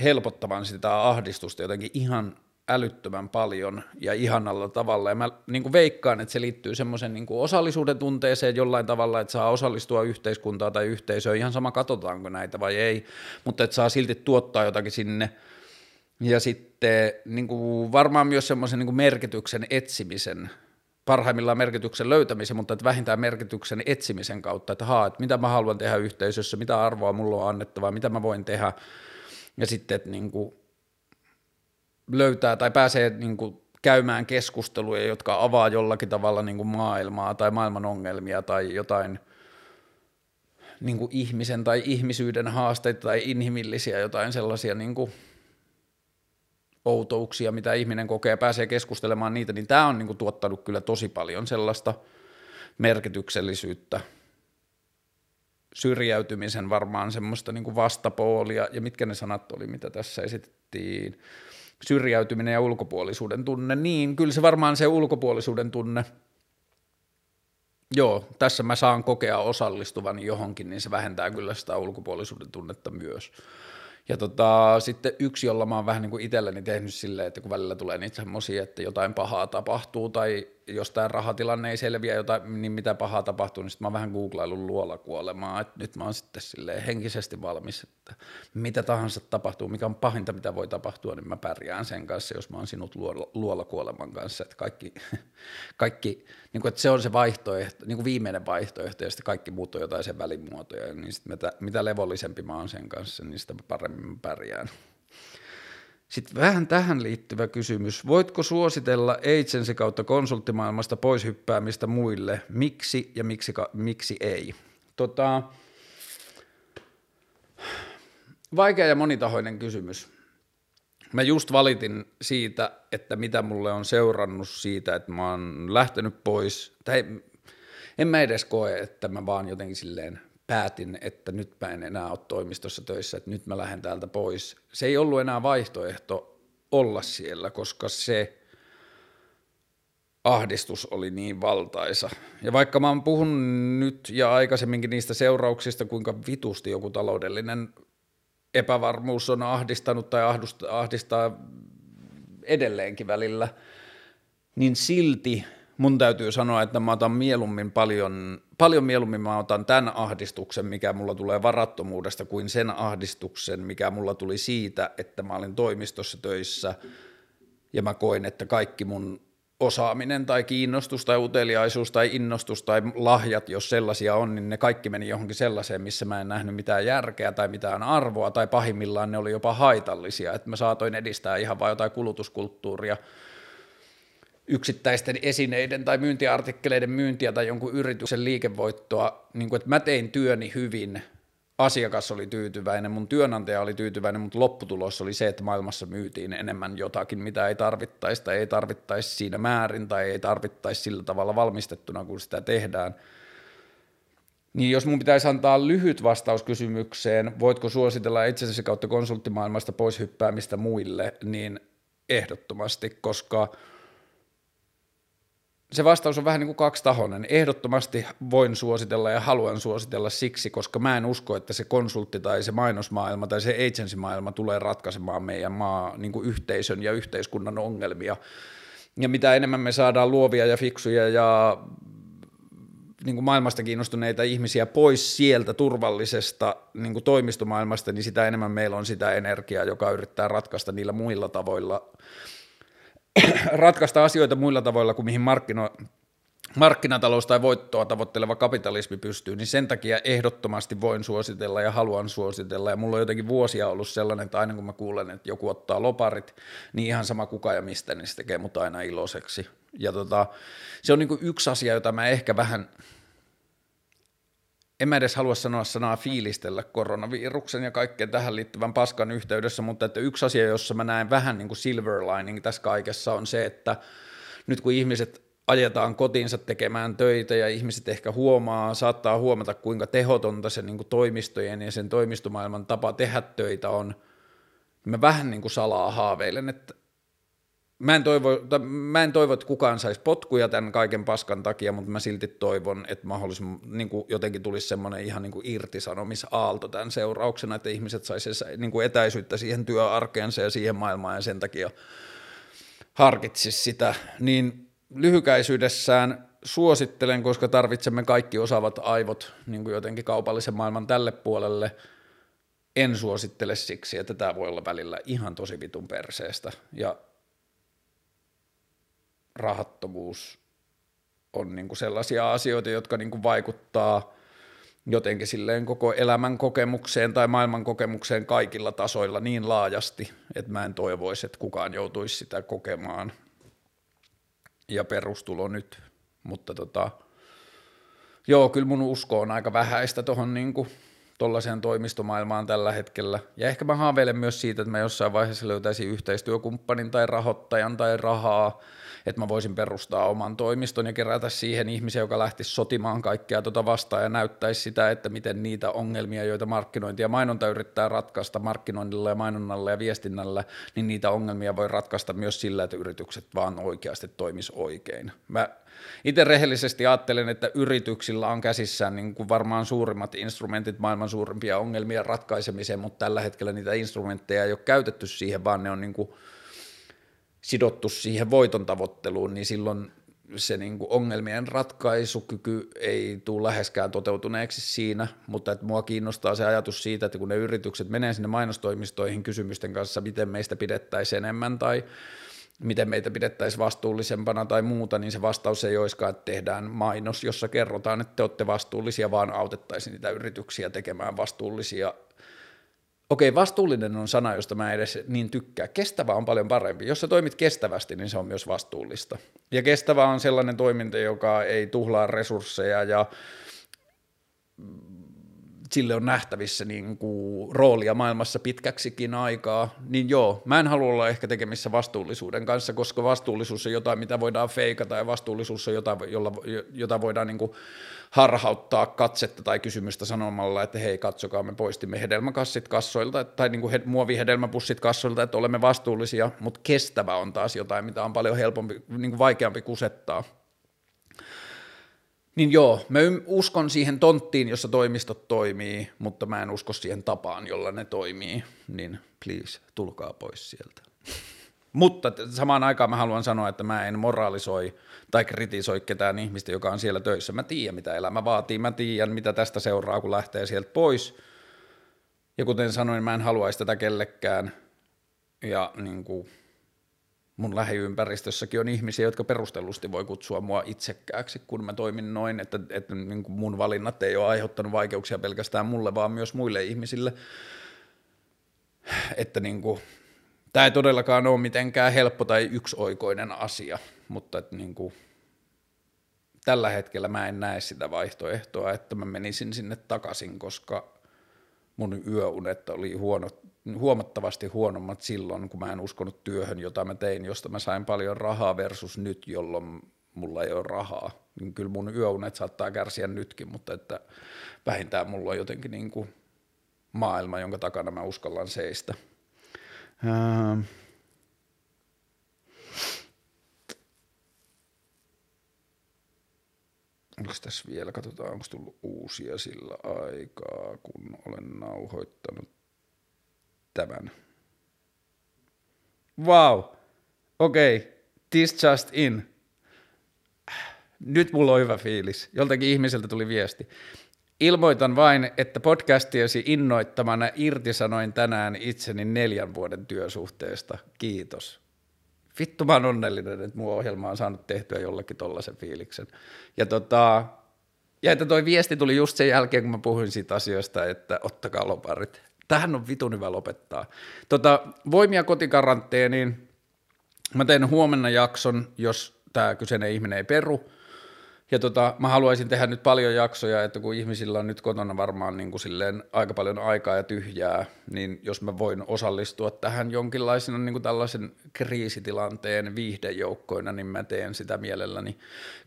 helpottavan sitä ahdistusta jotenkin ihan älyttömän paljon ja ihanalla tavalla. Ja mä niin kuin veikkaan, että se liittyy semmoisen niin osallisuuden tunteeseen jollain tavalla, että saa osallistua yhteiskuntaa tai yhteisöön, ihan sama katsotaanko näitä vai ei, mutta että saa silti tuottaa jotakin sinne – ja sitten niin kuin varmaan myös semmoisen niin merkityksen etsimisen, parhaimmillaan merkityksen löytämisen, mutta että vähintään merkityksen etsimisen kautta, että haa, että mitä mä haluan tehdä yhteisössä, mitä arvoa mulla on annettavaa, mitä mä voin tehdä, ja sitten, että niin kuin löytää tai pääsee niin kuin käymään keskusteluja, jotka avaa jollakin tavalla niin kuin maailmaa tai maailman ongelmia tai jotain niin kuin ihmisen tai ihmisyyden haasteita tai inhimillisiä jotain sellaisia niin kuin outouksia, mitä ihminen kokee pääsee keskustelemaan niitä, niin tämä on niin kuin tuottanut kyllä tosi paljon sellaista merkityksellisyyttä, syrjäytymisen varmaan semmoista niin kuin vastapoolia, ja mitkä ne sanat oli, mitä tässä esitettiin, syrjäytyminen ja ulkopuolisuuden tunne, niin kyllä se varmaan se ulkopuolisuuden tunne, joo, tässä mä saan kokea osallistuvan johonkin, niin se vähentää kyllä sitä ulkopuolisuuden tunnetta myös. Ja tota, sitten yksi, jolla mä oon vähän niin kuin itselleni tehnyt silleen, että kun välillä tulee niitä semmoisia, että jotain pahaa tapahtuu tai jos tämä rahatilanne ei selviä, jotain, niin mitä pahaa tapahtuu, niin sitten mä oon vähän googlaillut luolakuolemaa, että nyt mä oon sitten silleen henkisesti valmis, että mitä tahansa tapahtuu, mikä on pahinta, mitä voi tapahtua, niin mä pärjään sen kanssa, jos mä oon sinut luolakuoleman kanssa, että kaikki, kaikki niin kuin, että se on se vaihtoehto, niin kuin viimeinen vaihtoehto, ja sitten kaikki muut on jotain sen välimuotoja, niin sitten mitä, mitä levollisempi mä oon sen kanssa, niin sitä paremmin mä pärjään. Sitten vähän tähän liittyvä kysymys. Voitko suositella agency kautta konsulttimaailmasta pois hyppäämistä muille? Miksi ja miksi, miksi ei? Tota, vaikea ja monitahoinen kysymys. Mä just valitin siitä, että mitä mulle on seurannut siitä, että mä oon lähtenyt pois, tai en mä edes koe, että mä vaan jotenkin silleen päätin, että nyt mä en enää ole toimistossa töissä, että nyt mä lähden täältä pois. Se ei ollut enää vaihtoehto olla siellä, koska se ahdistus oli niin valtaisa. Ja vaikka mä oon puhunut nyt ja aikaisemminkin niistä seurauksista, kuinka vitusti joku taloudellinen epävarmuus on ahdistanut tai ahdistaa edelleenkin välillä, niin silti mun täytyy sanoa, että mä otan mieluummin paljon, paljon mieluummin mä otan tämän ahdistuksen, mikä mulla tulee varattomuudesta, kuin sen ahdistuksen, mikä mulla tuli siitä, että mä olin toimistossa töissä ja mä koin, että kaikki mun osaaminen tai kiinnostus tai uteliaisuus tai innostus tai lahjat, jos sellaisia on, niin ne kaikki meni johonkin sellaiseen, missä mä en nähnyt mitään järkeä tai mitään arvoa tai pahimmillaan ne oli jopa haitallisia, että mä saatoin edistää ihan vain jotain kulutuskulttuuria, yksittäisten esineiden tai myyntiartikkeleiden myyntiä tai jonkun yrityksen liikevoittoa, niin kuin, että mä tein työni hyvin, asiakas oli tyytyväinen, mun työnantaja oli tyytyväinen, mutta lopputulos oli se, että maailmassa myytiin enemmän jotakin, mitä ei tarvittaisi tai ei tarvittaisi siinä määrin tai ei tarvittaisi sillä tavalla valmistettuna, kun sitä tehdään. Niin jos mun pitäisi antaa lyhyt vastaus kysymykseen, voitko suositella itsensä kautta konsulttimaailmasta pois hyppäämistä muille, niin ehdottomasti, koska – se vastaus on vähän niin kuin kaksitahoinen. Ehdottomasti voin suositella ja haluan suositella siksi, koska mä en usko, että se konsultti tai se mainosmaailma tai se agency-maailma tulee ratkaisemaan meidän maa niin kuin yhteisön ja yhteiskunnan ongelmia. Ja mitä enemmän me saadaan luovia ja fiksuja ja niin kuin maailmasta kiinnostuneita ihmisiä pois sieltä turvallisesta niin kuin toimistomaailmasta, niin sitä enemmän meillä on sitä energiaa, joka yrittää ratkaista niillä muilla tavoilla ratkaista asioita muilla tavoilla kuin mihin markkino, markkinatalous tai voittoa tavoitteleva kapitalismi pystyy, niin sen takia ehdottomasti voin suositella ja haluan suositella. Ja mulla on jotenkin vuosia ollut sellainen, että aina kun mä kuulen, että joku ottaa loparit, niin ihan sama kuka ja mistä, niin se tekee mut aina iloiseksi. Ja tota, se on niin yksi asia, jota mä ehkä vähän en mä edes halua sanoa sanaa fiilistellä koronaviruksen ja kaikkeen tähän liittyvän paskan yhteydessä, mutta että yksi asia, jossa mä näen vähän niin kuin silver lining tässä kaikessa on se, että nyt kun ihmiset ajetaan kotiinsa tekemään töitä ja ihmiset ehkä huomaa, saattaa huomata kuinka tehotonta se niin kuin toimistojen ja sen toimistomaailman tapa tehdä töitä on, mä vähän niin kuin salaa haaveilen, että Mä en, toivo, mä en toivo, että kukaan saisi potkuja tämän kaiken paskan takia, mutta mä silti toivon, että mahdollisimman niin kuin jotenkin tulisi semmoinen ihan niin kuin irtisanomisaalto tämän seurauksena, että ihmiset saisivat niin etäisyyttä siihen työarkeensa ja siihen maailmaan ja sen takia harkitsisi sitä. Niin lyhykäisyydessään suosittelen, koska tarvitsemme kaikki osaavat aivot niin kuin jotenkin kaupallisen maailman tälle puolelle. En suosittele siksi, että tämä voi olla välillä ihan tosi vitun perseestä ja rahattomuus on niin kuin sellaisia asioita, jotka niin kuin vaikuttaa jotenkin silleen koko elämän kokemukseen tai maailman kokemukseen kaikilla tasoilla niin laajasti, että mä en toivoisi, että kukaan joutuisi sitä kokemaan. Ja perustulo nyt, mutta tota, joo, kyllä mun usko on aika vähäistä tuohon niin tuollaiseen toimistomaailmaan tällä hetkellä. Ja ehkä mä haaveilen myös siitä, että mä jossain vaiheessa löytäisin yhteistyökumppanin tai rahoittajan tai rahaa, että mä voisin perustaa oman toimiston ja kerätä siihen ihmisiä, joka lähtisi sotimaan kaikkea tuota vastaan ja näyttäisi sitä, että miten niitä ongelmia, joita markkinointi ja mainonta yrittää ratkaista markkinoinnilla ja mainonnalla ja viestinnällä, niin niitä ongelmia voi ratkaista myös sillä, että yritykset vaan oikeasti toimis oikein. Mä itse rehellisesti ajattelen, että yrityksillä on käsissään niin kuin varmaan suurimmat instrumentit maailman suurimpia ongelmia ratkaisemiseen, mutta tällä hetkellä niitä instrumentteja ei ole käytetty siihen, vaan ne on niin kuin sidottu siihen voiton tavoitteluun, niin silloin se niin kuin ongelmien ratkaisukyky ei tule läheskään toteutuneeksi siinä, mutta että mua kiinnostaa se ajatus siitä, että kun ne yritykset menee sinne mainostoimistoihin kysymysten kanssa, miten meistä pidettäisiin enemmän tai miten meitä pidettäisiin vastuullisempana tai muuta, niin se vastaus ei olisikaan, että tehdään mainos, jossa kerrotaan, että te olette vastuullisia, vaan autettaisiin niitä yrityksiä tekemään vastuullisia Okei, vastuullinen on sana, josta mä edes niin tykkää. Kestävä on paljon parempi. Jos sä toimit kestävästi, niin se on myös vastuullista. Ja kestävä on sellainen toiminta, joka ei tuhlaa resursseja ja sille on nähtävissä niin kuin roolia maailmassa pitkäksikin aikaa, niin joo, mä en halua olla ehkä tekemissä vastuullisuuden kanssa, koska vastuullisuus on jotain, mitä voidaan feikata ja vastuullisuus on jotain, jolla, jota voidaan niin kuin harhauttaa katsetta tai kysymystä sanomalla, että hei katsokaa, me poistimme hedelmäkassit kassoilta tai niin kuin he, muovihedelmäpussit kassoilta, että olemme vastuullisia, mutta kestävä on taas jotain, mitä on paljon helpompi, niin kuin vaikeampi kusettaa. Niin joo, mä uskon siihen tonttiin, jossa toimistot toimii, mutta mä en usko siihen tapaan, jolla ne toimii, niin please, tulkaa pois sieltä. Mutta samaan aikaan mä haluan sanoa, että mä en moraalisoi tai kritisoi ketään ihmistä, joka on siellä töissä. Mä tiedän, mitä elämä vaatii, mä tiedän, mitä tästä seuraa, kun lähtee sieltä pois. Ja kuten sanoin, mä en haluaisi tätä kellekään. Ja niin kuin, mun lähiympäristössäkin on ihmisiä, jotka perustellusti voi kutsua mua itsekkääksi, kun mä toimin noin, että, että niin kuin mun valinnat ei ole aiheuttanut vaikeuksia pelkästään mulle, vaan myös muille ihmisille. Että niin kuin, tämä ei todellakaan ole mitenkään helppo tai yksioikoinen asia, mutta että niin kuin, tällä hetkellä mä en näe sitä vaihtoehtoa, että mä menisin sinne takaisin, koska mun yöunet oli huono, huomattavasti huonommat silloin, kun mä en uskonut työhön, jota mä tein, josta mä sain paljon rahaa versus nyt, jolloin mulla ei ole rahaa. Niin kyllä mun yöunet saattaa kärsiä nytkin, mutta että vähintään mulla on jotenkin niin kuin maailma, jonka takana mä uskallan seistä. Ähm. Onko tässä vielä, katsotaan, onko tullut uusia sillä aikaa, kun olen nauhoittanut tämän. Wow, okei, okay. this just in. Nyt mulla on hyvä fiilis. Joltakin ihmiseltä tuli viesti. Ilmoitan vain, että podcastiesi innoittamana irtisanoin tänään itseni neljän vuoden työsuhteesta. Kiitos. Vittu mä oon onnellinen, että mun ohjelma on saanut tehtyä jollakin tollaisen fiiliksen. Ja, tota, ja että toi viesti tuli just sen jälkeen, kun mä puhuin siitä asiasta, että ottakaa loparit. Tähän on vitun hyvä lopettaa. Tota, voimia kotikaranteeniin. Mä teen huomenna jakson, jos tämä kyseinen ihminen ei peru – Ja tota, mä haluaisin tehdä nyt paljon jaksoja, että kun ihmisillä on nyt kotona varmaan niin kuin silleen aika paljon aikaa ja tyhjää, niin jos mä voin osallistua tähän jonkinlaisena niin kuin tällaisen kriisitilanteen viihdejoukkoina, niin mä teen sitä mielelläni.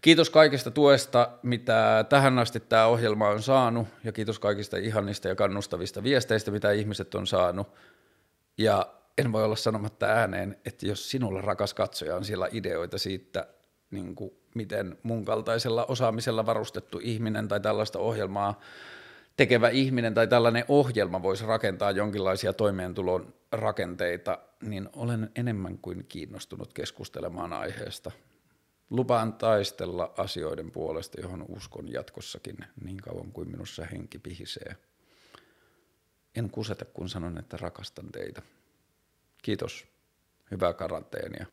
Kiitos kaikesta tuesta, mitä tähän asti tämä ohjelma on saanut, ja kiitos kaikista ihanista ja kannustavista viesteistä, mitä ihmiset on saanut. Ja en voi olla sanomatta ääneen, että jos sinulla rakas katsoja on siellä ideoita siitä, niin kuin miten mun kaltaisella osaamisella varustettu ihminen tai tällaista ohjelmaa tekevä ihminen tai tällainen ohjelma voisi rakentaa jonkinlaisia toimeentulon rakenteita, niin olen enemmän kuin kiinnostunut keskustelemaan aiheesta. Lupaan taistella asioiden puolesta, johon uskon jatkossakin niin kauan kuin minussa henki pihisee. En kuseta, kun sanon, että rakastan teitä. Kiitos. Hyvää karanteenia.